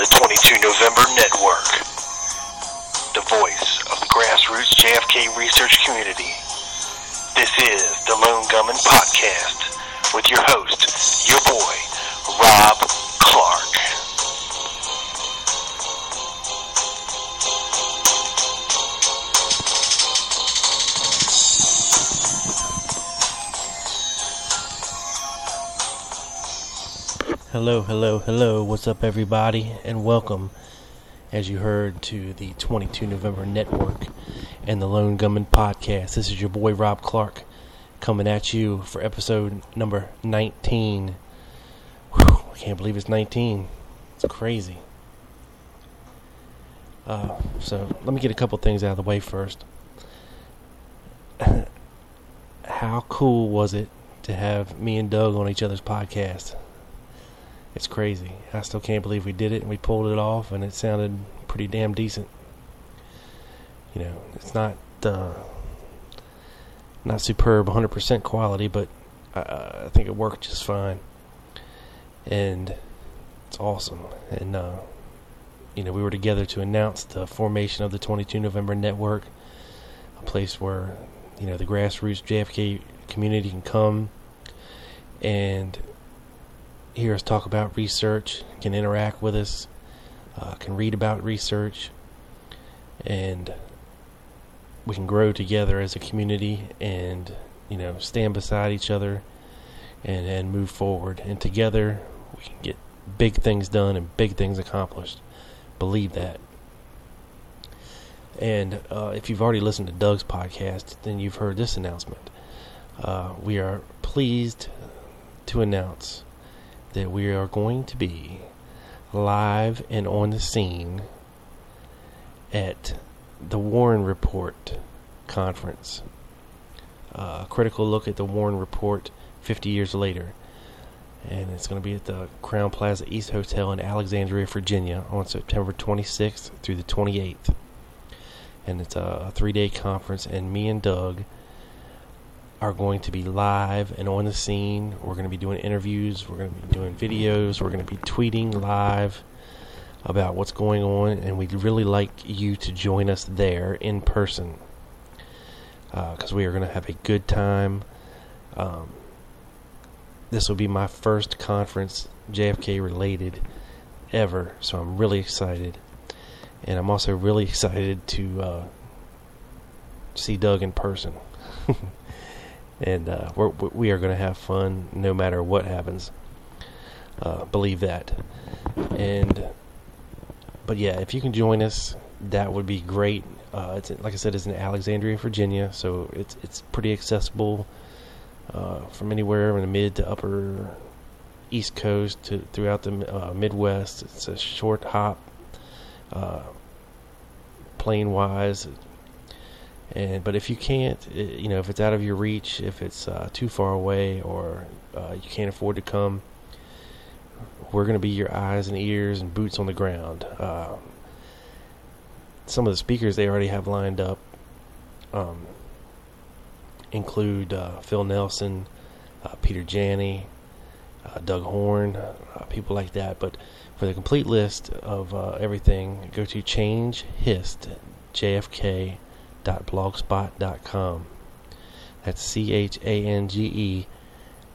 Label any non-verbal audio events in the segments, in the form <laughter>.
The 22 November Network, the voice of the grassroots JFK research community. This is the Lone Gunman Podcast with your host, your boy, Rob Clark. Hello, hello, hello. What's up, everybody? And welcome, as you heard, to the 22 November Network and the Lone Gunman Podcast. This is your boy Rob Clark coming at you for episode number 19. Whew, I can't believe it's 19. It's crazy. Uh, so, let me get a couple things out of the way first. <laughs> How cool was it to have me and Doug on each other's podcast? It's crazy. I still can't believe we did it and we pulled it off, and it sounded pretty damn decent. You know, it's not uh, not superb, 100% quality, but I, I think it worked just fine, and it's awesome. And uh, you know, we were together to announce the formation of the 22 November Network, a place where you know the grassroots JFK community can come and hear us talk about research, can interact with us, uh, can read about research, and we can grow together as a community and you know stand beside each other and and move forward. And together we can get big things done and big things accomplished. Believe that. And uh, if you've already listened to Doug's podcast, then you've heard this announcement. Uh, we are pleased to announce that we are going to be live and on the scene at the Warren Report conference. Uh, a critical look at the Warren Report 50 years later. And it's going to be at the Crowne Plaza East Hotel in Alexandria, Virginia on September 26th through the 28th. And it's a three day conference, and me and Doug are going to be live and on the scene. We're going to be doing interviews, we're going to be doing videos, we're going to be tweeting live about what's going on, and we'd really like you to join us there in person because uh, we are going to have a good time. Um, this will be my first conference JFK related ever, so I'm really excited. And I'm also really excited to uh, see Doug in person. <laughs> and uh, we're, we are going to have fun no matter what happens. Uh, believe that. And but yeah, if you can join us, that would be great. Uh, it's like I said, it's in Alexandria, Virginia, so it's it's pretty accessible uh, from anywhere in the mid to upper East Coast to throughout the uh, Midwest. It's a short hop, uh, plane wise. And but if you can't, you know, if it's out of your reach, if it's uh, too far away, or uh, you can't afford to come, we're going to be your eyes and ears and boots on the ground. Uh, some of the speakers they already have lined up um, include uh, Phil Nelson, uh, Peter Janney, uh, Doug Horne, people like that. But for the complete list of everything, go to changehistjfk.com change.blogspot.com. That's C H A N G E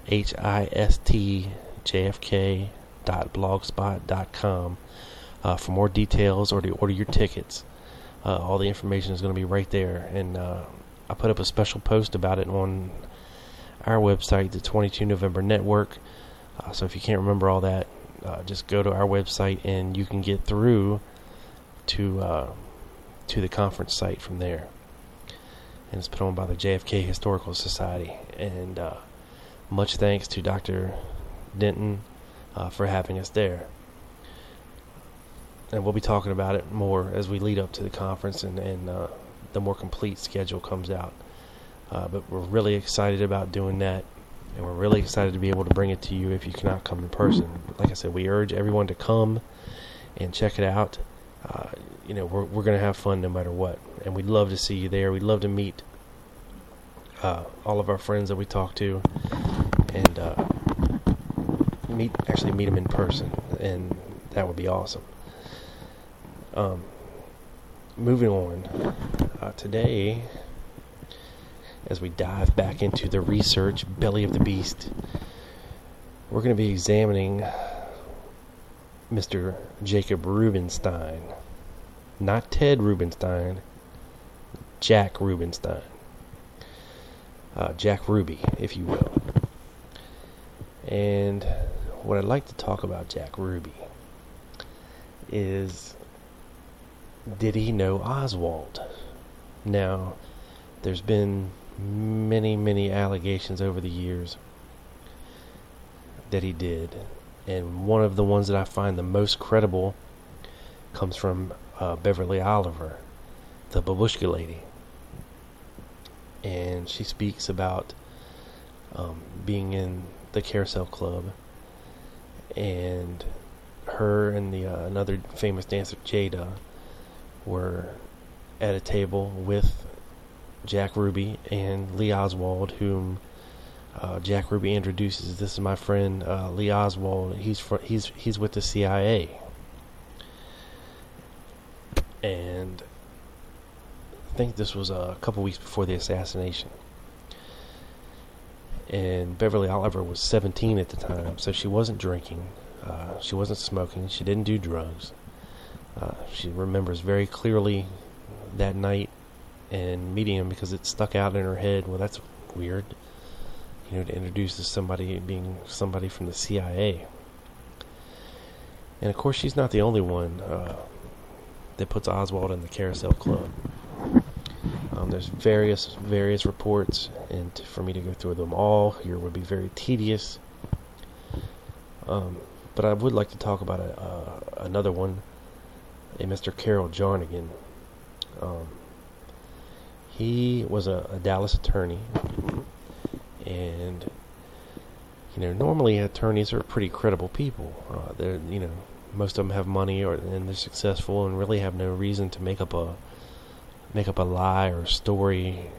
H I S T J F K dot blogspot.com uh, for more details or to order your tickets. Uh, all the information is going to be right there. And uh, I put up a special post about it on our website, the 22 November Network. Uh, so if you can't remember all that, uh, just go to our website and you can get through to uh, to the conference site from there. And it's put on by the JFK Historical Society. And uh, much thanks to Dr. Denton uh, for having us there. And we'll be talking about it more as we lead up to the conference and, and uh, the more complete schedule comes out. Uh, but we're really excited about doing that, and we're really excited to be able to bring it to you if you cannot come in person. Like I said, we urge everyone to come and check it out. Uh, you know, we're we're gonna have fun no matter what, and we'd love to see you there. We'd love to meet uh, all of our friends that we talk to, and uh, meet actually meet them in person, and that would be awesome. Um, moving on, uh, today as we dive back into the research belly of the beast, we're going to be examining Mr. Jacob Rubenstein. Not Ted Rubenstein, Jack Rubenstein. Uh, Jack Ruby, if you will. And what I'd like to talk about Jack Ruby is did he know Oswald? Now, there's been many, many allegations over the years that he did. And one of the ones that I find the most credible comes from uh, Beverly Oliver, the babushka lady. And she speaks about um, being in the Carousel Club and her and the uh, another famous dancer Jada were at a table with Jack Ruby and Lee Oswald, whom uh, Jack Ruby introduces. This is my friend uh, Lee Oswald. He's fr- he's he's with the CIA, and I think this was a couple weeks before the assassination. And Beverly Oliver was 17 at the time, so she wasn't drinking, uh, she wasn't smoking, she didn't do drugs. Uh, she remembers very clearly that night and meeting him because it stuck out in her head. Well, that's weird, you know, to introduce somebody being somebody from the CIA. And of course, she's not the only one uh, that puts Oswald in the Carousel Club. Um, there's various various reports, and for me to go through them all here would be very tedious. Um, but I would like to talk about a, uh, another one, a Mr. Carroll Jarnagin. Um, he was a, a Dallas attorney, and you know normally attorneys are pretty credible people. Uh, they're you know most of them have money or and they're successful and really have no reason to make up a make up a lie or a story.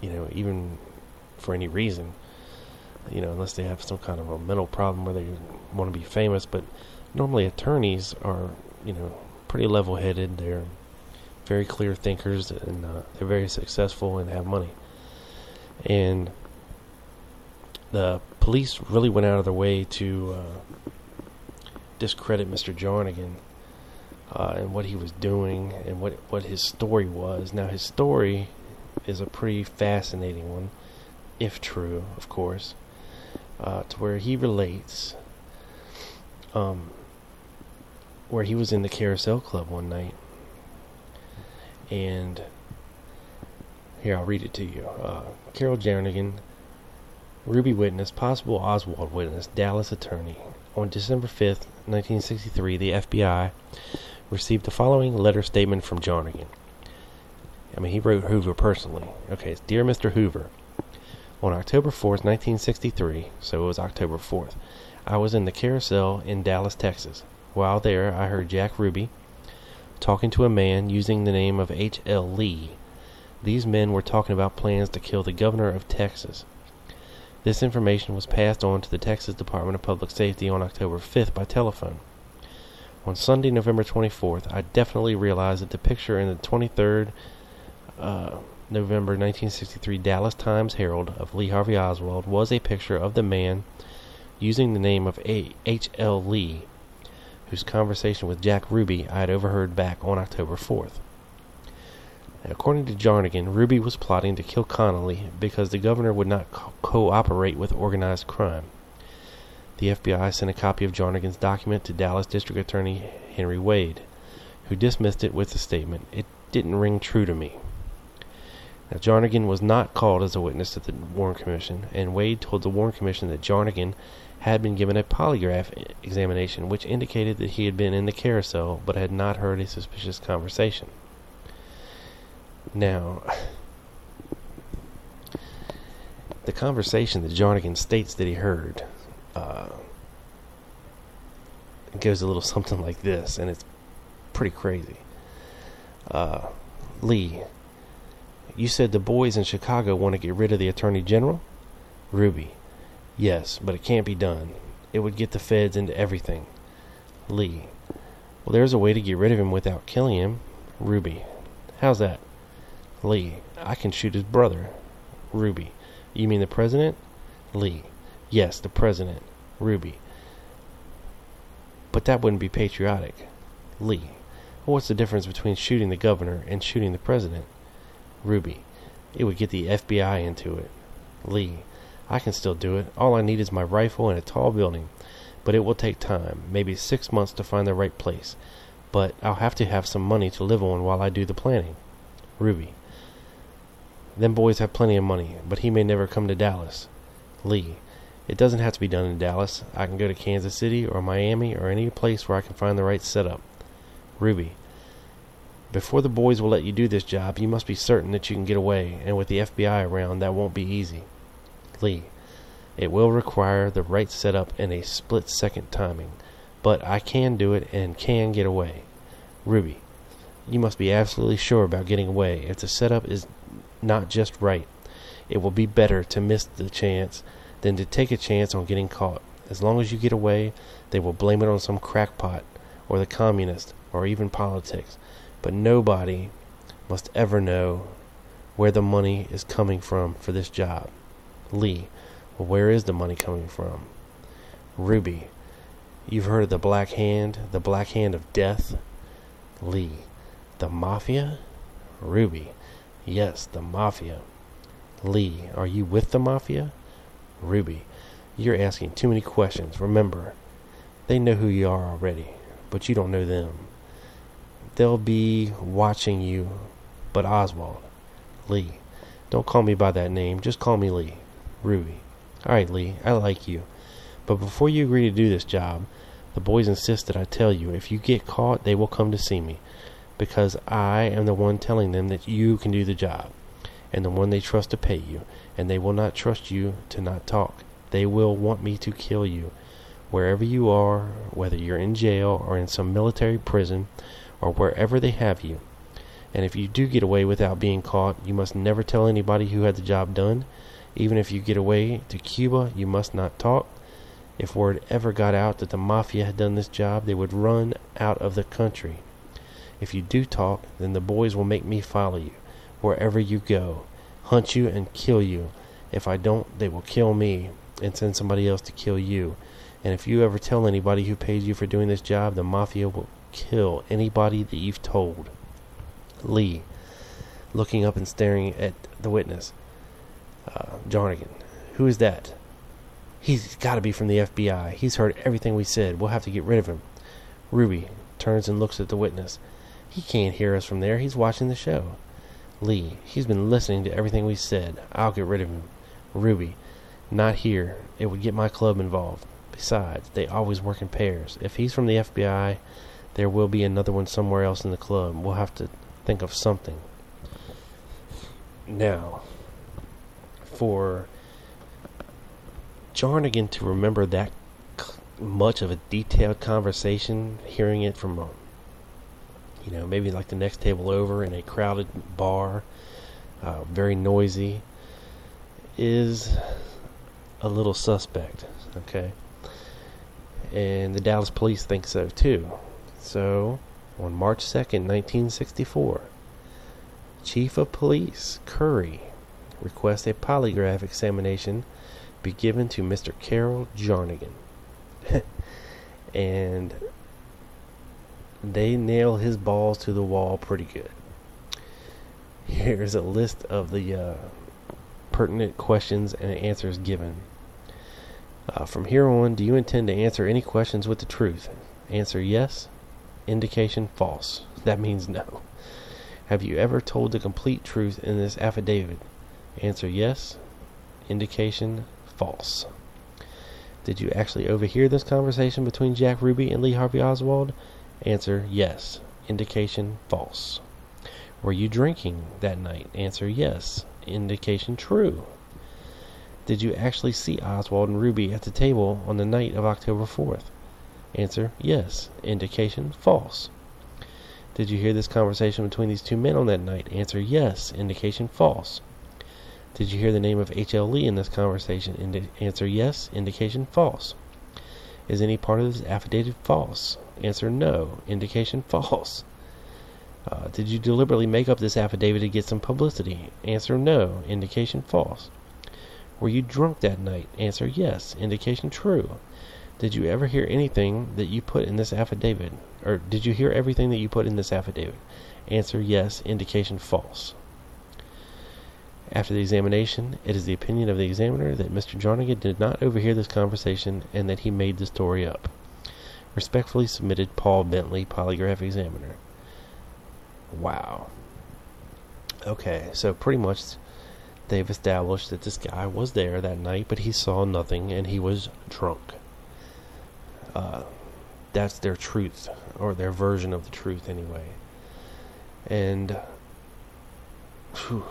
You know even for any reason. You know unless they have some kind of a mental problem where they want to be famous. But normally attorneys are you know pretty level-headed. They're very clear thinkers, and uh, they're very successful and have money. And the police really went out of their way to uh, discredit Mr. Jarnagin uh, and what he was doing and what what his story was. Now, his story is a pretty fascinating one, if true, of course, uh, to where he relates. Um, where he was in the Carousel Club one night and here I'll read it to you. Uh, Carroll Jarnagin, Ruby witness, possible Oswald witness, Dallas attorney. On December 5th, 1963, the FBI received the following letter statement from Jarnagin. I mean, he wrote Hoover personally. Okay, it's Dear Mr. Hoover, on October 4th, 1963, so it was October 4th, I was in the carousel in Dallas, Texas. While there, I heard Jack Ruby, talking to a man using the name of H.L. Lee. These men were talking about plans to kill the governor of Texas. This information was passed on to the Texas Department of Public Safety on October 5th by telephone. On Sunday, November 24th, I definitely realized that the picture in the 23rd uh, November 1963 Dallas Times Herald of Lee Harvey Oswald was a picture of the man using the name of H. L. Lee, whose conversation with Jack Ruby I had overheard back on October 4th. According to Jarnagin, Ruby was plotting to kill Connolly because the governor would not co- cooperate with organized crime. The FBI sent a copy of Jarnagin's document to Dallas District Attorney Henry Wade, who dismissed it with the statement, It didn't ring true to me. Now, Jarnagin was not called as a witness at the Warren Commission, and Wade told the Warren Commission that Jarnagin had been given a polygraph examination which indicated that he had been in the carousel but had not heard a suspicious conversation. Now, the conversation that Jarnagin states that he heard uh, goes a little <laughs> something like this, and it's pretty crazy. Uh, Lee, you said the boys in Chicago want to get rid of the Attorney General? Ruby, yes, but it can't be done. It would get the feds into everything. Lee, well, there's a way to get rid of him without killing him. Ruby, how's that? Lee, I can shoot his brother. Ruby, you mean the president? Lee, yes, the president. Ruby, but that wouldn't be patriotic. Lee, what's the difference between shooting the governor and shooting the president? Ruby, it would get the FBI into it. Lee, I can still do it. All I need is my rifle and a tall building. But it will take time, maybe six months to find the right place. But I'll have to have some money to live on while I do the planning. Ruby, them boys have plenty of money, but he may never come to Dallas. Lee, it doesn't have to be done in Dallas. I can go to Kansas City or Miami or any place where I can find the right setup. Ruby, before the boys will let you do this job, you must be certain that you can get away, and with the FBI around, that won't be easy. Lee, it will require the right setup and a split second timing, but I can do it and can get away. Ruby, you must be absolutely sure about getting away. If the setup is not just right, it will be better to miss the chance than to take a chance on getting caught. As long as you get away, they will blame it on some crackpot, or the communist, or even politics but nobody must ever know where the money is coming from for this job. Lee, well, where is the money coming from? Ruby, you've heard of the Black Hand, the Black Hand of Death? Lee, the Mafia? Ruby, yes, the Mafia. Lee, are you with the Mafia? Ruby, you're asking too many questions. Remember, they know who you are already, but you don't know them they'll be watching you. But Oswald, Lee, don't call me by that name. Just call me Lee. Ruby. All right, Lee, I like you. But before you agree to do this job, the boys insist that I tell you if you get caught, they will come to see me. Because I am the one telling them that you can do the job, and the one they trust to pay you, and they will not trust you to not talk. They will want me to kill you. Wherever you are, whether you're in jail or in some military prison, or wherever they have you. And if you do get away without being caught, you must never tell anybody who had the job done. Even if you get away to Cuba, you must not talk. If word ever got out that the Mafia had done this job, they would run out of the country. If you do talk, then the boys will make me follow you, wherever you go, hunt you and kill you. If I don't, they will kill me and send somebody else to kill you. And if you ever tell anybody who pays you for doing this job, the Mafia will kill anybody that you've told. Lee, looking up and staring at the witness. Uh, Jarnagin, who is that? He's got to be from the FBI. He's heard everything we said. We'll have to get rid of him. Ruby turns and looks at the witness. He can't hear us from there. He's watching the show. Lee, he's been listening to everything we said. I'll get rid of him. Ruby, not here. It would get my club involved. Besides, they always work in pairs. If he's from the FBI, there will be another one somewhere else in the club. We'll have to think of something. Now, for Jarnagin to remember that much of a detailed conversation, hearing it from you know, maybe like the next table over in a crowded bar, uh, very noisy, is a little suspect. Okay, and the Dallas police think so too. So, on March 2nd, 1964, Chief of Police Curry requests a polygraph examination be given to Mr. Carroll Jarnagin. <laughs> and they nail his balls to the wall pretty good. Here's a list of the uh, pertinent questions and answers given. Uh, from here on, do you intend to answer any questions with the truth? Answer yes. Indication false. That means no. Have you ever told the complete truth in this affidavit? Answer yes. Indication false. Did you actually overhear this conversation between Jack Ruby and Lee Harvey Oswald? Answer yes. Indication false. Were you drinking that night? Answer yes. Indication true. Did you actually see Oswald and Ruby at the table on the night of October 4th? Answer yes. Indication false. Did you hear this conversation between these two men on that night? Answer yes. Indication false. Did you hear the name of H.L. Lee in this conversation? Indi- answer yes. Indication false. Is any part of this affidavit false? Answer no. Indication false. Uh, did you deliberately make up this affidavit to get some publicity? Answer no. Indication false. Were you drunk that night? Answer yes. Indication true. Did you ever hear anything that you put in this affidavit? Or did you hear everything that you put in this affidavit? Answer yes. Indication false. After the examination, it is the opinion of the examiner that Mr. Jarnagin did not overhear this conversation and that he made the story up. Respectfully submitted, Paul Bentley, polygraph examiner. Wow. Okay, so pretty much they've established that this guy was there that night, but he saw nothing and he was drunk. Uh, that's their truth, or their version of the truth, anyway. And whew,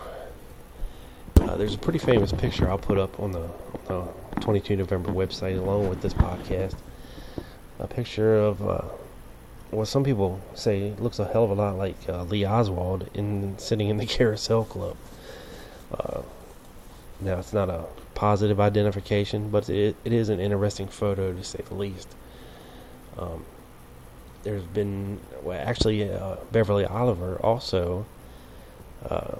uh, there's a pretty famous picture I'll put up on the, the 22 November website along with this podcast. A picture of uh, what some people say looks a hell of a lot like uh, Lee Oswald in sitting in the <laughs> Carousel Club. Uh, now, it's not a positive identification, but it, it is an interesting photo to say the least. Um, there's been, well, actually, uh, Beverly Oliver also uh,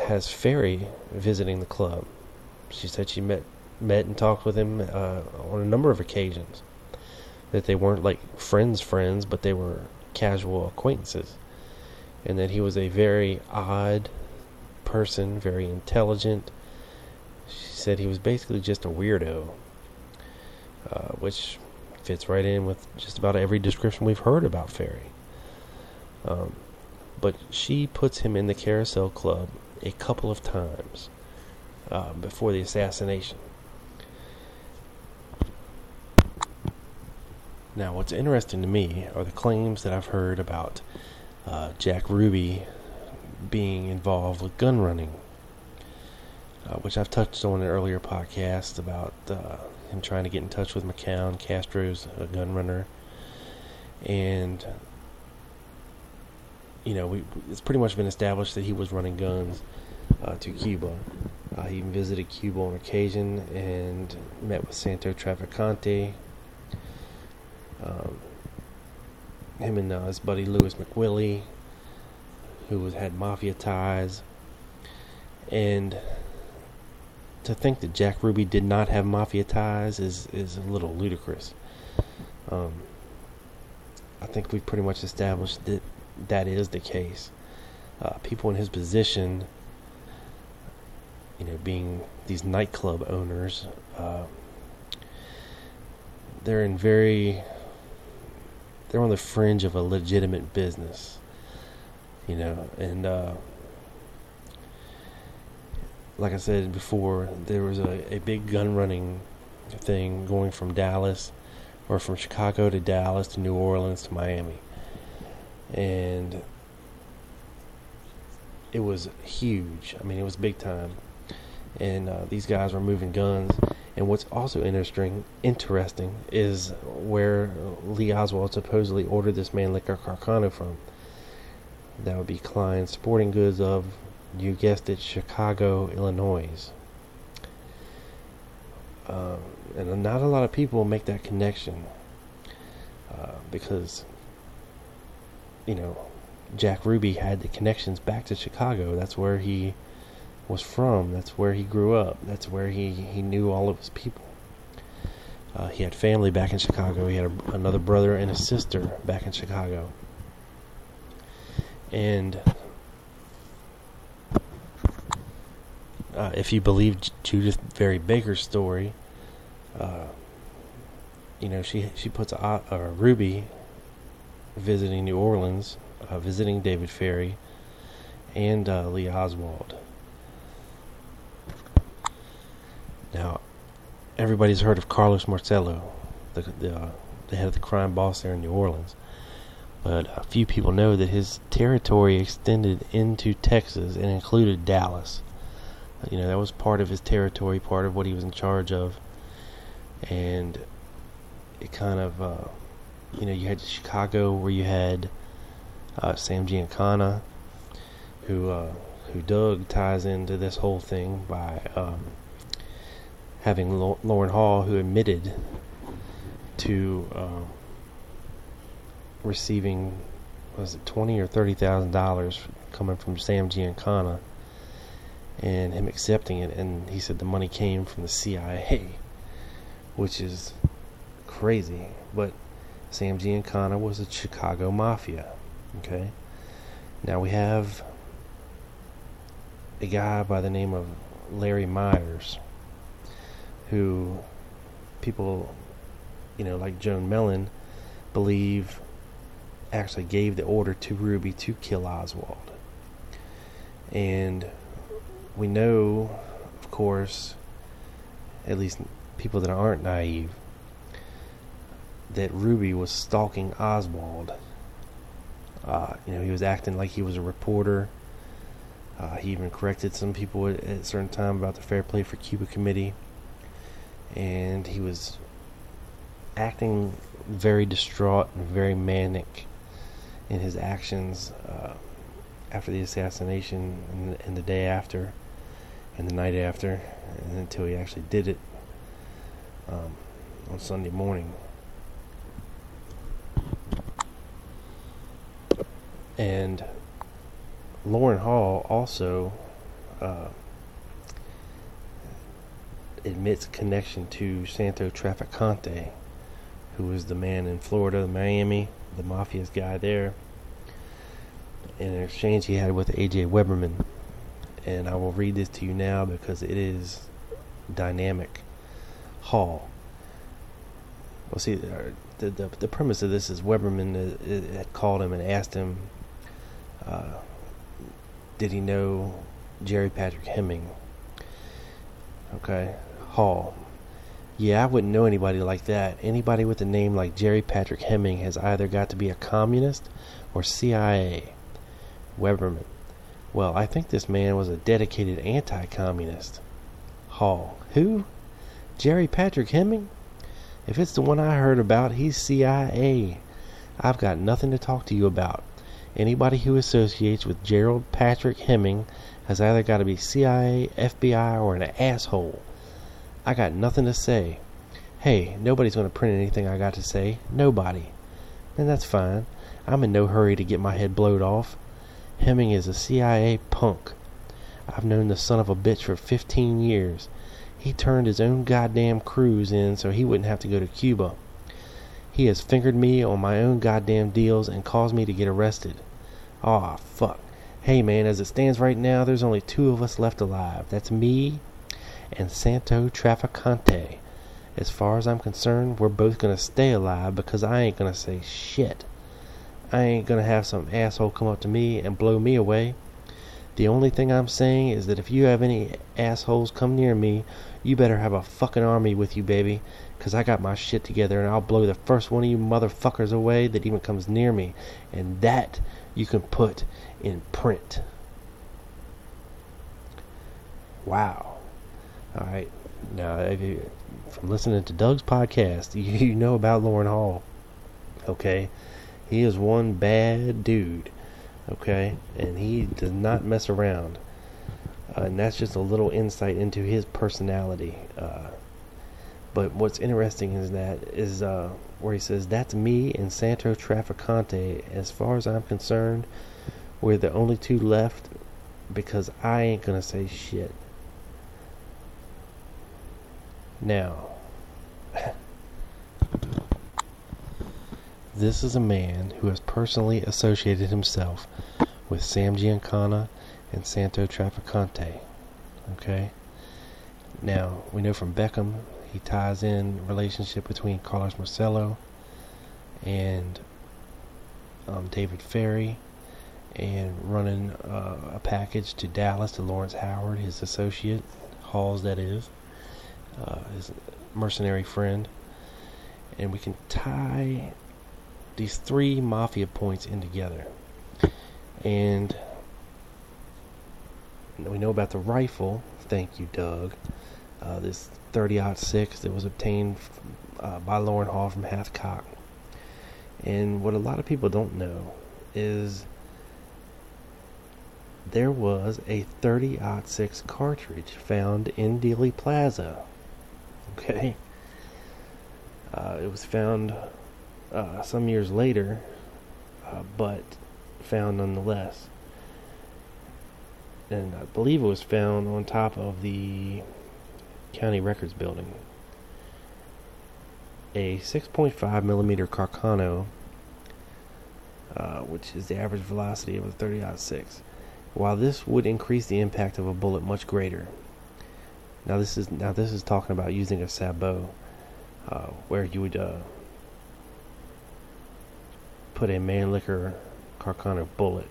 has Ferrie visiting the club. She said she met met and talked with him uh, on a number of occasions. That they weren't like friends, friends, but they were casual acquaintances, and that he was a very odd person, very intelligent. She said he was basically just a weirdo, uh, which fits right in with just about every description we've heard about Ferrie. Um, but she puts him in the Carousel Club a couple of times uh, before the assassination. Now, what's interesting to me are the claims that I've heard about uh, Jack Ruby being involved with gun running, uh, which I've touched on in earlier podcasts about uh, him trying to get in touch with McKeown, Castro's a gun runner, and you know, we, it's pretty much been established that he was running guns uh, to Cuba. Uh, he even visited Cuba on occasion and met with Santo Trafficante. Um, him and uh, his buddy Lewis McWillie, who was, had mafia ties. And to think that Jack Ruby did not have mafia ties is, is a little ludicrous. Um, I think we've pretty much established that that is the case. Uh, people in his position, you know, being these nightclub owners, uh, they're in very, they're on the fringe of a legitimate business, you know, and uh, like I said before, there was a, a big gun running thing going from Dallas or from Chicago to Dallas to New Orleans to Miami and it was huge. I mean, it was big time, and uh, these guys were moving guns. And what's also interesting, interesting is where Lee Oswald supposedly ordered this Mannlicher Carcano from. That would be Klein Sporting Goods of, you guessed it, Chicago, Illinois. Uh, and not a lot of people make that connection uh, because you know, Jack Ruby had the connections back to Chicago. That's where he was from. That's where he grew up. That's where he, he knew all of his people. Uh, he had family back in Chicago. He had a, another brother and a sister back in Chicago. And uh, if you believe Judyth Vary Baker's story, uh, you know she she puts a, Ruby visiting New Orleans, uh, visiting David Ferrie, and uh, Lee Oswald. Now, everybody's heard of Carlos Marcello, the the, uh, the head of the crime boss there in New Orleans, but a few people know that his territory extended into Texas and included Dallas. You know that was part of his territory, part of what he was in charge of, and it kind of, uh, you know, you had Chicago where you had uh, Sam Giancana, who uh, who Doug ties into this whole thing by um, having Loran Hall, who admitted to uh, receiving was it twenty or thirty thousand dollars coming from Sam Giancana, and him accepting it, and he said the money came from the CIA, which is crazy. But Sam Giancana was a Chicago mafia. Okay, now we have a guy by the name of Larry Meyers who people, you know, like Joan Mellen, believe actually gave the order to Ruby to kill Oswald. And we know, of course, at least people that aren't naive, that Ruby was stalking Oswald. Uh, you know, he was acting like he was a reporter. Uh, he even corrected some people at, at a certain time about the Fair Play for Cuba Committee and he was acting very distraught and very manic in his actions uh, after the assassination and the, and the, day after and the night after until he actually did it um, on Sunday morning. And Loran Hall also uh, admits connection to Santo Trafficante, who was the man in Florida, Miami, the mafia's guy there, in an exchange he had with A.J. Weberman. And I will read this to you now because it is dynamic. Hall. Well, see, uh, the, the, the premise of this is Weberman uh, had called him and asked him, uh, did he know Gerry Patrick Hemming? Okay, Hall. Yeah, I wouldn't know anybody like that. Anybody with a name like Gerry Patrick Hemming has either got to be a communist or CIA. Weberman. Well, I think this man was a dedicated anti communist. Hall. Who? Gerry Patrick Hemming? If it's the one I heard about, he's CIA. I've got nothing to talk to you about. Anybody who associates with Gerald Patrick Hemming has either got to be CIA, FBI, or an asshole. I got nothing to say. Hey, nobody's going to print anything I got to say. Nobody. And that's fine. I'm in no hurry to get my head blowed off. Hemming is a CIA punk. I've known the son of a bitch for 15 years. He turned his own goddamn crews in so he wouldn't have to go to Cuba. He has fingered me on my own goddamn deals and caused me to get arrested. Aw, oh, fuck. Hey man, as it stands right now, there's only two of us left alive. That's me and Santo Trafficante. As far as I'm concerned, we're both gonna stay alive because I ain't gonna say shit. I ain't gonna have some asshole come up to me and blow me away. The only thing I'm saying is that if you have any assholes come near me, you better have a fucking army with you, baby. Cause I got my shit together and I'll blow the first one of you motherfuckers away that even comes near me. And that you can put in print. Wow. All right. Now, if you, from listening to Doug's podcast, <laughs> you, you know about Loran Hall. Okay. He is one bad dude. Okay. And he does not mess around. Uh, and that's just a little insight into his personality. Uh, but what's interesting is that is uh, where he says, "That's me and Santo Trafficante. As far as I'm concerned, We're the only two left because I ain't gonna say shit. Now, this is a man who has personally associated himself with Sam Giancana and Santo Trafficante. Okay? Now, we know from Beckham, he ties in relationship between Carlos Marcello and um, David Ferrie and running uh, a package to Dallas to Lawrence Howard, his associate, Halls that is, uh, his mercenary friend. And we can tie these three mafia points in together. And we know about the rifle. Thank you, Doug. Uh, this 30 6 that was obtained uh, by Loran Hall from Hathcock. And what a lot of people don't know is there was a 30 6 cartridge found in Dealey Plaza. Okay? Uh, it was found uh, some years later, uh, but found nonetheless. And I believe it was found on top of the county records building. A 6.5 millimeter Carcano, uh, which is the average velocity of a 30 6. While this would increase the impact of a bullet much greater. Now this is now this is talking about using a sabot, uh, where you would uh, put a Mannlicher Carcano bullet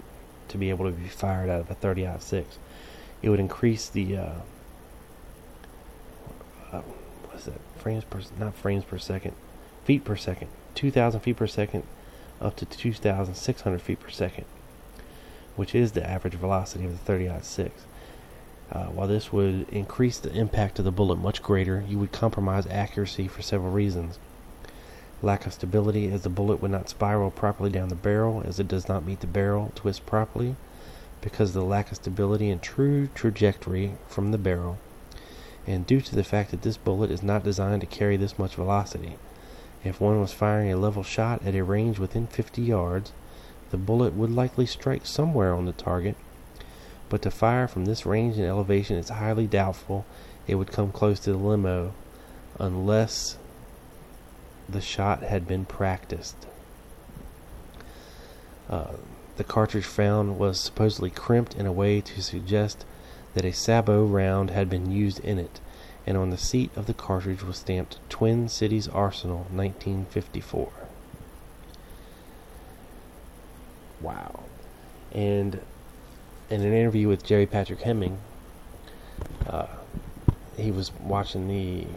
to be able to be fired out of a 30 6. It would increase the uh, uh, what's that frames per not frames per second, feet per second, 2,000 feet per second, up to 2,600 feet per second, which is the average velocity of the 30 6. Uh, while this would increase the impact of the bullet much greater, you would compromise accuracy for several reasons. Lack of stability, as the bullet would not spiral properly down the barrel, as it does not meet the barrel twist properly, because of the lack of stability and true trajectory from the barrel, and due to the fact that this bullet is not designed to carry this much velocity. If one was firing a level shot at a range within 50 yards, the bullet would likely strike somewhere on the target but to fire from this range and elevation is highly doubtful it would come close to the limo unless the shot had been practiced. Uh, the cartridge found was supposedly crimped in a way to suggest that a sabot round had been used in it, and on the seat of the cartridge was stamped Twin Cities Arsenal 1954. Wow. And in an interview with Gerry Patrick Hemming, uh, he was watching the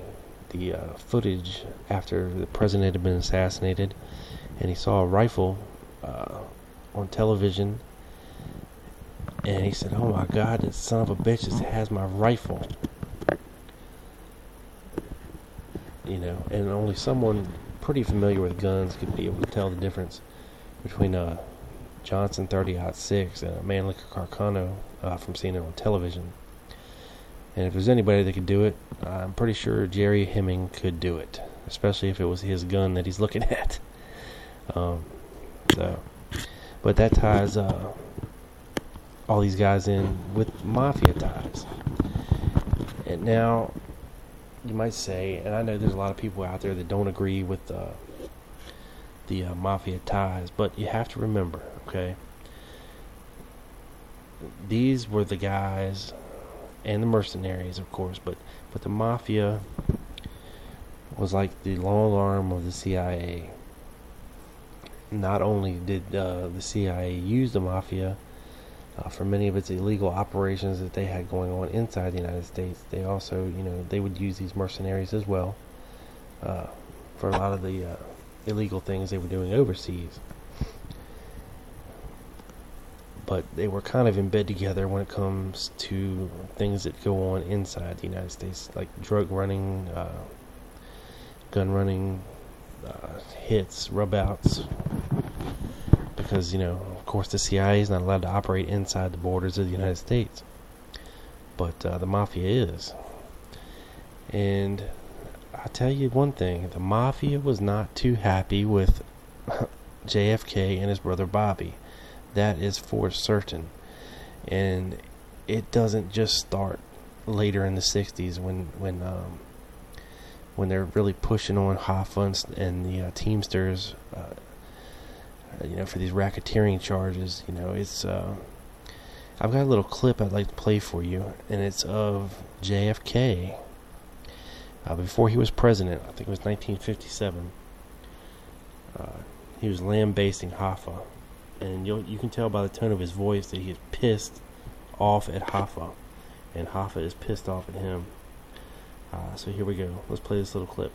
the uh, footage after the president had been assassinated, and he saw a rifle uh, on television, and he said, "Oh my God, this son of a bitch just has my rifle." You know, and only someone pretty familiar with guns could be able to tell the difference between a Johnson 30 6 and a Mannlicher Carcano uh, from seeing it on television. And if there's anybody that could do it, I'm pretty sure Gerry Hemming could do it, especially if it was his gun that he's looking <laughs> at. Um, so, but that ties uh, all these guys in with mafia ties. And now, you might say, and I know there's a lot of people out there that don't agree with uh, the uh, mafia ties, but you have to remember, okay? These were the guys and the mercenaries, of course, but but the mafia was like the long arm of the CIA. Not only did uh, the CIA use the mafia uh, for many of its illegal operations that they had going on inside the United States, they also, you know, they would use these mercenaries as well uh, for a lot of the uh, illegal things they were doing overseas but they were kind of in bed together when it comes to things that go on inside the United States, like drug running, uh, gun running, uh, hits, rubouts. Because, you know, of course, the CIA is not allowed to operate inside the borders of the United States. But uh, the mafia is. And i tell you one thing the mafia was not too happy with <laughs> JFK and his brother Bobby That is for certain. And it doesn't just start later in the 60s when when um, when they're really pushing on Hoffa and the uh, Teamsters, uh, you know, for these racketeering charges. You know, it's. Uh, I've got a little clip I'd like to play for you, and it's of JFK uh, before he was president. I think it was 1957. Uh, he was lambasting Hoffa, and you you can tell by the tone of his voice that he's pissed off at Hoffa, and Hoffa is pissed off at him. Uh, so here we go. Let's play this little clip.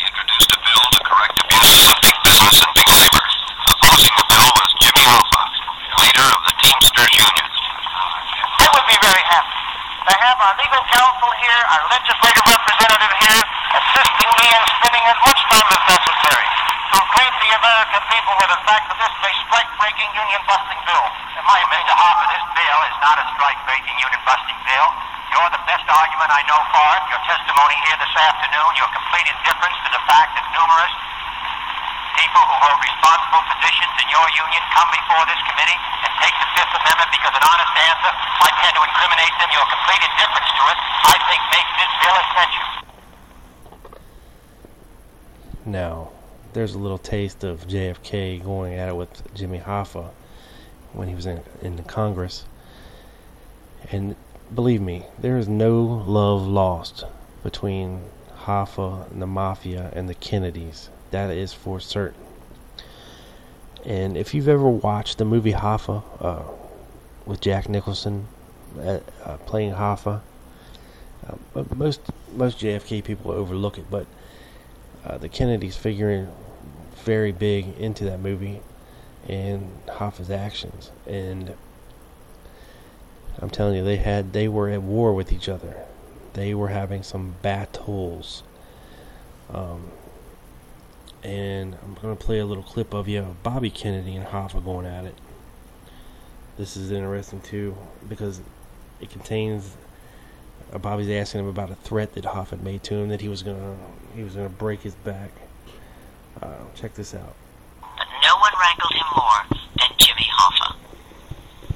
Introduced a bill to correct abuses of big business and big labor. Opposing the bill was Jimmy Hoffa, leader of the Teamsters Union. I would be very happy to have our legal counsel here, our legislative representative here, assisting spending as much time as necessary to acquaint the American people with the fact that this is a strike-breaking, union-busting bill. In my Mr. Hoffa, this bill is not a strike-breaking, unit-busting bill. You're the best argument I know for it. Your testimony here this afternoon, your complete indifference to the fact that numerous people who hold responsible positions in your union come before this committee and take the Fifth Amendment because an honest answer might tend to incriminate them. Your complete indifference to it, I think, makes this bill essential. Now, there's a little taste of JFK going at it with Jimmy Hoffa when he was in, in the Congress. And believe me, there is no love lost between Hoffa and the Mafia and the Kennedys. That is for certain. And if you've ever watched the movie Hoffa uh, with Jack Nicholson uh, uh, playing Hoffa, uh, most most JFK people overlook it, but uh, the Kennedys figuring very big into that movie and Hoffa's actions. And I'm telling you, they had they were at war with each other. They were having some battles. Um, and I'm gonna play a little clip of you Bobby Kennedy and Hoffa going at it. This is interesting too because it contains uh, Bobby's asking him about a threat that Hoffa made to him that he was gonna he was gonna break his back. Uh, check this out. But no one rankled him more than Jimmy Hoffa.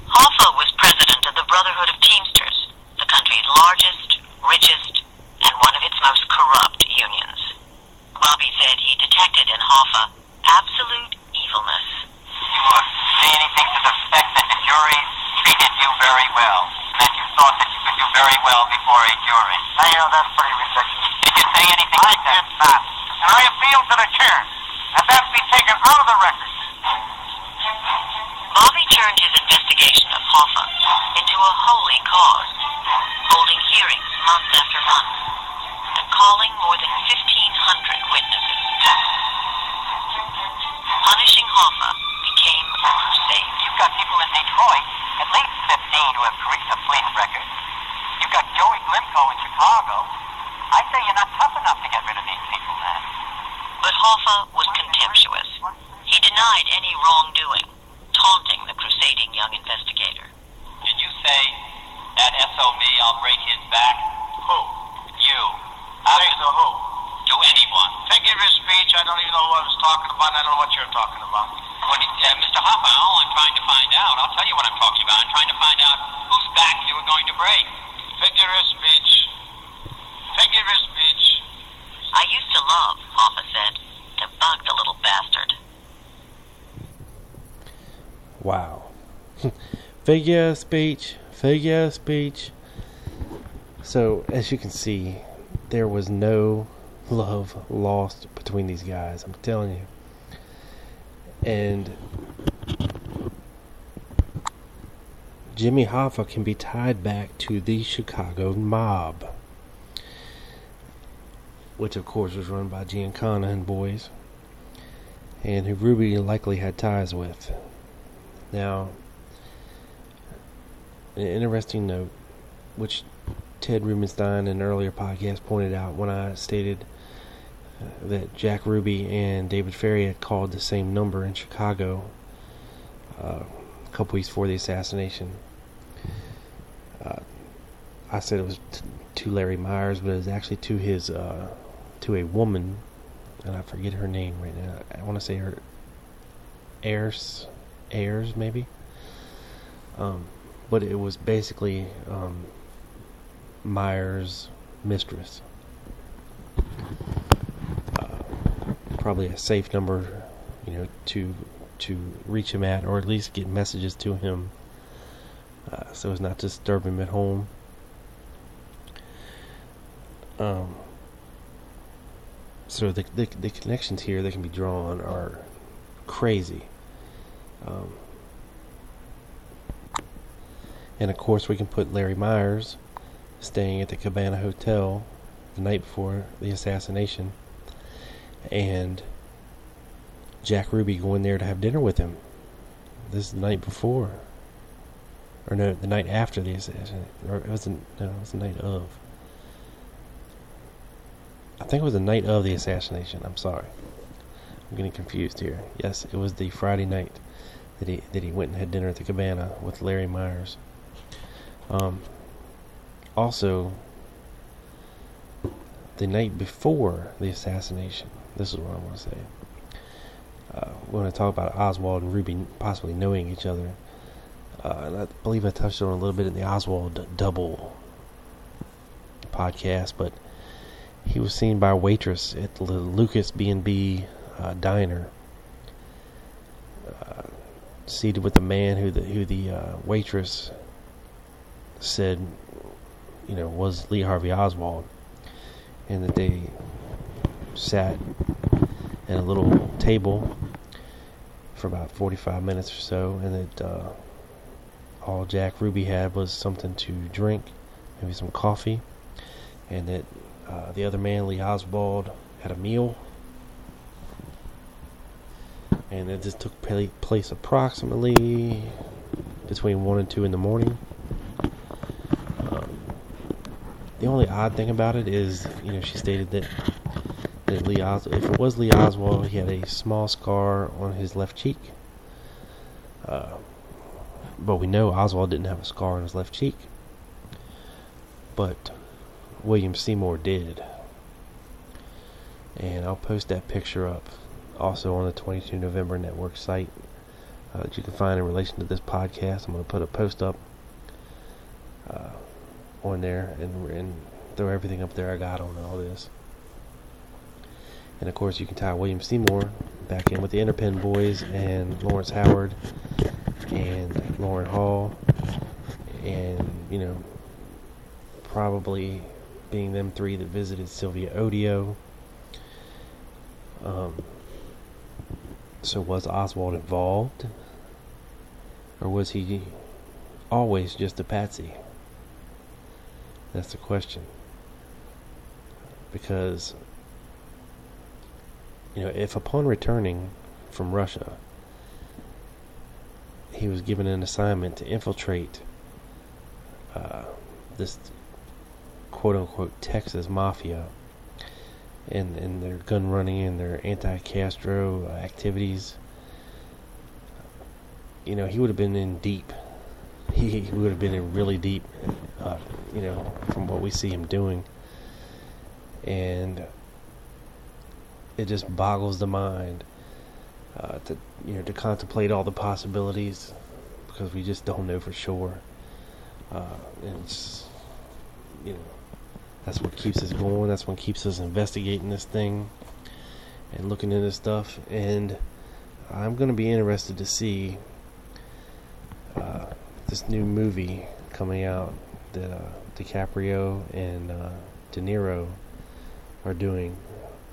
Hoffa was president of the Brotherhood of Teamsters, the country's largest, richest, and one of its most corrupt unions. Bobby said he detected in Hoffa absolute evilness. You uh, say anything to the effect that the jury treated you very well, that you thought that you could do very well before a jury. I know that's pretty ridiculous. Did you say anything I like that? did not. And I appeal to the chair that that be taken out of the record. Bobby turned his investigation of Hoffa into a holy cause, holding hearings month after month, and calling more than 1,500 witnesses. Punishing Hoffa became a crusade. You've got people in Detroit, at least 15 who have cre- a uh, police record. You've got Joey Glimco in Chicago. I say you're not tough enough to get rid of these people, man. But Hoffa was contemptuous. He denied any wrongdoing, taunting the crusading young investigator. Did you say that SOB, I'll break his back? Who? You. Say to who? To anyone. Figure of speech, I don't even know who I was talking about, and I don't know what you're talking about. What uh, Mr. Hoffa, all I'm trying to find out, I'll tell you what I'm talking about. I'm trying to find out whose back you were going to break. Figure of speech. Figure of speech. I used to love, Hoffa said, to bug the little bastard. Wow. figure of speech, figure of speech. So, as you can see, there was no love lost between these guys. I'm telling you. And Jimmy Hoffa can be tied back to the Chicago mob, which of course was run by Giancana and boys, and who Ruby likely had ties with. Now, an interesting note, which Ted Rubenstein in an earlier podcast pointed out when I stated that Jack Ruby and David Ferrie had called the same number in Chicago uh, a couple weeks before the assassination. Uh, I said it was t- to Larry Meyers, but it was actually to his uh, to a woman and I forget her name right now. I want to say her Ayers, Ayers maybe. Um, but it was basically um, Meyers' mistress. Probably a safe number, you know, to to reach him at, or at least get messages to him, uh, so as not to disturb him at home. Um, so the, the the connections here that can be drawn are crazy. Um, and of course, we can put Larry Meyers staying at the Cabana Hotel the night before the assassination, and Jack Ruby going there to have dinner with him. This is the night before, or no, the night after the assassination, or it wasn't. No, it was the night of. I think it was the night of the assassination. I'm sorry, I'm getting confused here. Yes, it was the Friday night that he that he went and had dinner at the Cabana with Larry Meyers. Um, also, the night before the assassination, this is what I want to say. Uh, we want to talk about Oswald and Ruby possibly knowing each other. Uh, and I believe I touched on a little bit in the Oswald double podcast, but he was seen by a waitress at the Lucas B&B uh, diner, uh, seated with the man who the who the uh, waitress said, you know, was Lee Harvey Oswald, and that they sat at a little table for about 45 minutes or so, and that uh, all Jack Ruby had was something to drink, maybe some coffee, and that uh, the other man, Lee Oswald, had a meal, and it just took place approximately between 1 and 2 in the morning. The only odd thing about it is, you know, she stated that Lee Os- if it was Lee Oswald, he had a small scar on his left cheek. Uh, but we know Oswald didn't have a scar on his left cheek. But William Seymour did. And I'll post that picture up also on the 22 November Network site uh, that you can find in relation to this podcast. I'm going to put a post up. Uh, on there and, and throw everything up there I got on all this. And of course, you can tie William Seymour back in with the Interpen boys and Lawrence Howard and Loran Hall, and you know, probably being them three that visited Sylvia Odio. Um, so was Oswald involved, or was he always just a patsy? That's the question. Because, you know, if upon returning from Russia, he was given an assignment to infiltrate uh, this quote unquote Texas mafia and, and their gun running and their anti Castro activities, you know, he would have been in deep he, he would have been in really deep, uh, you know, from what we see him doing. And it just boggles the mind uh, to you know to contemplate all the possibilities because we just don't know for sure. Uh, and it's you know that's what keeps us going. That's what keeps us investigating this thing and looking into stuff. And I'm going to be interested to see uh, this new movie coming out that uh, DiCaprio and uh, De Niro are doing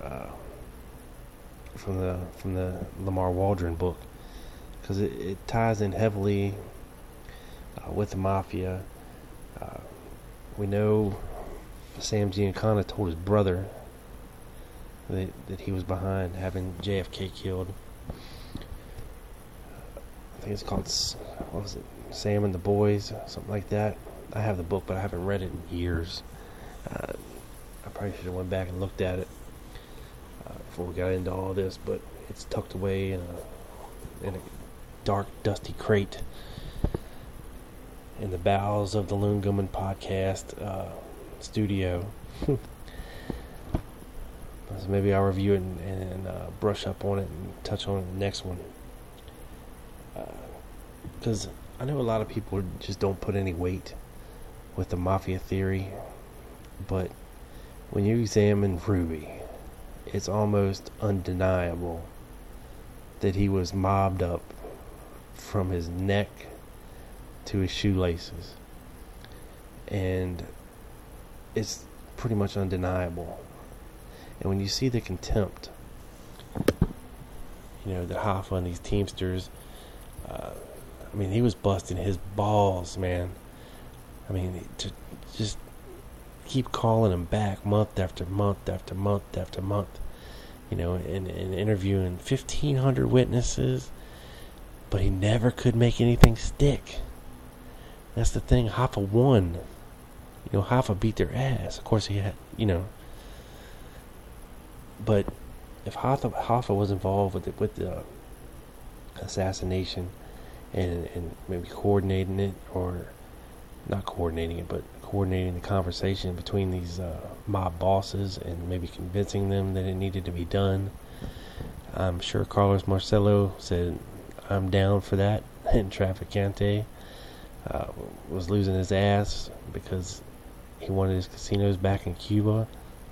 uh, from the from the Lamar Waldron book because it, it, ties in heavily uh, with the mafia. Uh, we know Sam Giancana told his brother that, that he was behind having JFK killed. I think it's called what was it? Sam and the Boys, something like that. I have the book, but I haven't read it in years. Uh, I probably should have went back and looked at it before we got into all this, but it's tucked away in a in a dark, dusty crate in the bowels of the Lone Gunman podcast uh, studio. <laughs> so maybe I'll review it and, and uh, brush up on it and touch on it in the next one. Because I know a lot of people just don't put any weight with the mafia theory, but when you examine Ruby, it's almost undeniable that he was mobbed up from his neck to his shoelaces. And it's pretty much undeniable. And when you see the contempt, you know, that Hoffa and these Teamsters, uh, I mean, he was busting his balls, man. I mean, to just keep calling him back month after month after month after month, you know, and, and interviewing 1,500 witnesses, but he never could make anything stick. That's the thing. Hoffa won. You know, Hoffa beat their ass. Of course, he had, you know. But if Hoffa, Hoffa was involved with the, with the assassination and, and maybe coordinating it, or not coordinating it, but coordinating the conversation between these uh, mob bosses and maybe convincing them that it needed to be done. I'm sure Carlos Marcello said, I'm down for that. <laughs> And Trafficante uh, was losing his ass because he wanted his casinos back in Cuba.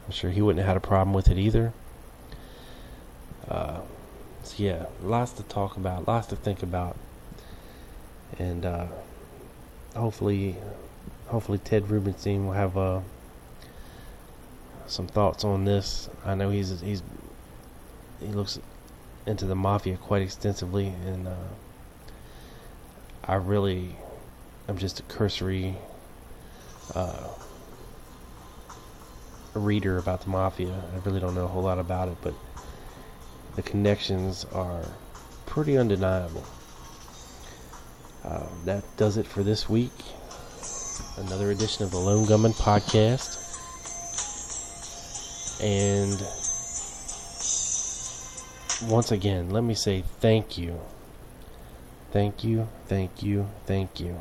I'm sure he wouldn't have had a problem with it either. Uh, so yeah, lots to talk about, lots to think about, and uh, hopefully, hopefully Ted Rubenstein will have uh, some thoughts on this. I know he's he's he looks into the mafia quite extensively, and uh, I really am just a cursory uh, reader about the mafia. I really don't know a whole lot about it, but the connections are pretty undeniable. Uh, that does it for this week. Another edition of the Lone Gunman podcast. And once again, let me say thank you. Thank you, thank you, thank you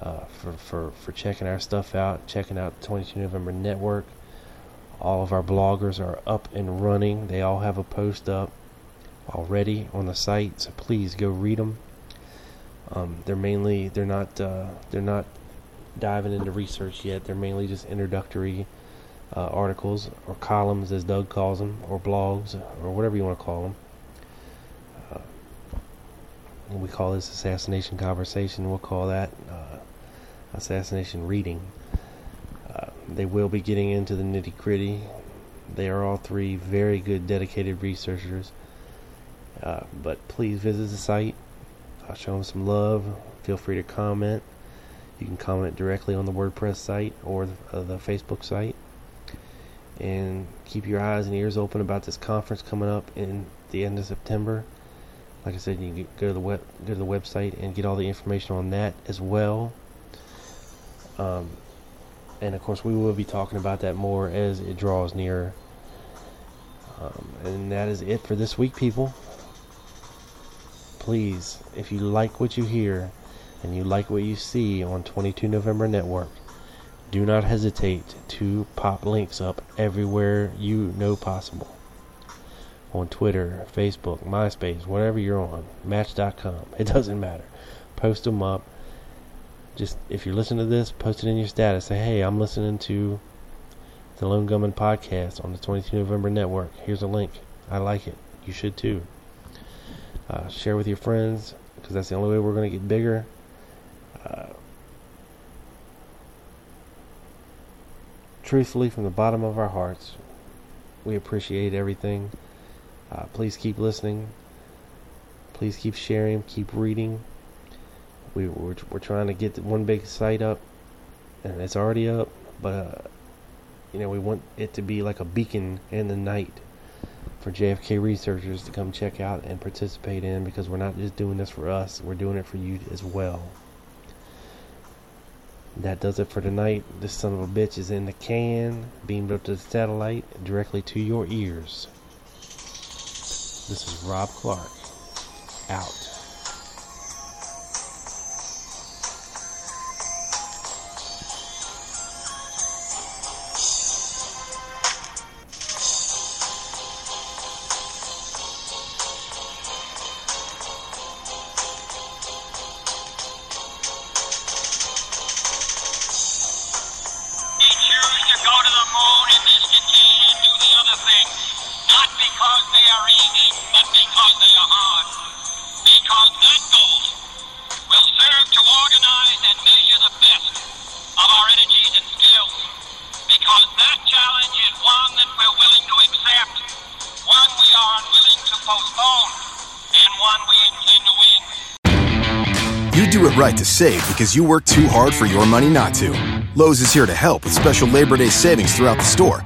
uh, for, for, for checking our stuff out, checking out the 22 November Network. All of our bloggers are up and running. They all have a post up already on the site, so please go read them. Um, they're mainly they're not uh, they're not diving into research yet. They're mainly just introductory uh, articles or columns, as Doug calls them, or blogs, or whatever you want to call them. Uh, we call this assassination conversation. We'll call that uh, assassination reading. Uh, they will be getting into the nitty gritty. They are all three very good, dedicated researchers. Uh, but please visit the site show them some love. Feel free to comment. You can comment directly on the WordPress site or the, uh, the Facebook site. And keep your eyes and ears open about this conference coming up in the end of September. Like I said, you can go to the web, go to the website and get all the information on that as well. Um, and of course, we will be talking about that more as it draws nearer. Um, and that is it for this week, people please, if you like what you hear and you like what you see on 22 November Network, do not hesitate to pop links up everywhere you know possible. On Twitter, Facebook, MySpace, whatever you're on, Match.com, <laughs> it doesn't matter. Post them up. Just if you're listening to this, post it in your status. Say, hey, I'm listening to the Lone Gunman podcast on the 22 November Network. Here's a link. I like it. You should too. Uh, share with your friends because that's the only way we're going to get bigger. Uh, truthfully, from the bottom of our hearts, we appreciate everything. Uh, please keep listening. Please keep sharing. Keep reading. We, we're, we're trying to get one big site up, and it's already up. But you know, we want it to be like a beacon in the night for JFK researchers to come check out and participate in because we're not just doing this for us, we're doing it for you as well. That does it for tonight. This son of a bitch is in the can, beamed up to the satellite, directly to your ears. This is Rob Clark. Out. they are easy, but because they are hard. Because that goal will serve to organize and measure the best of our energies and skills. Because that challenge is one that we're willing to accept, one we are unwilling to postpone, and one we intend to win. You do it right to save because you work too hard for your money not to. Lowe's is here to help with special Labor Day savings throughout the store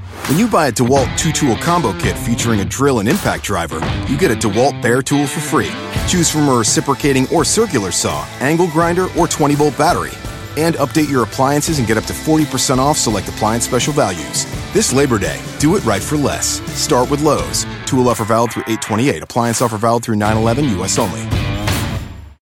When you buy a DeWalt two tool combo kit featuring a drill and impact driver, you get a DeWalt bare tool for free. Choose from a reciprocating or circular saw, angle grinder, or 20 volt battery. And update your appliances and get up to 40% off select appliance special values. This Labor Day, do it right for less. Start with Lowe's. Tool offer valid through 828. Appliance offer valid through 911 US only.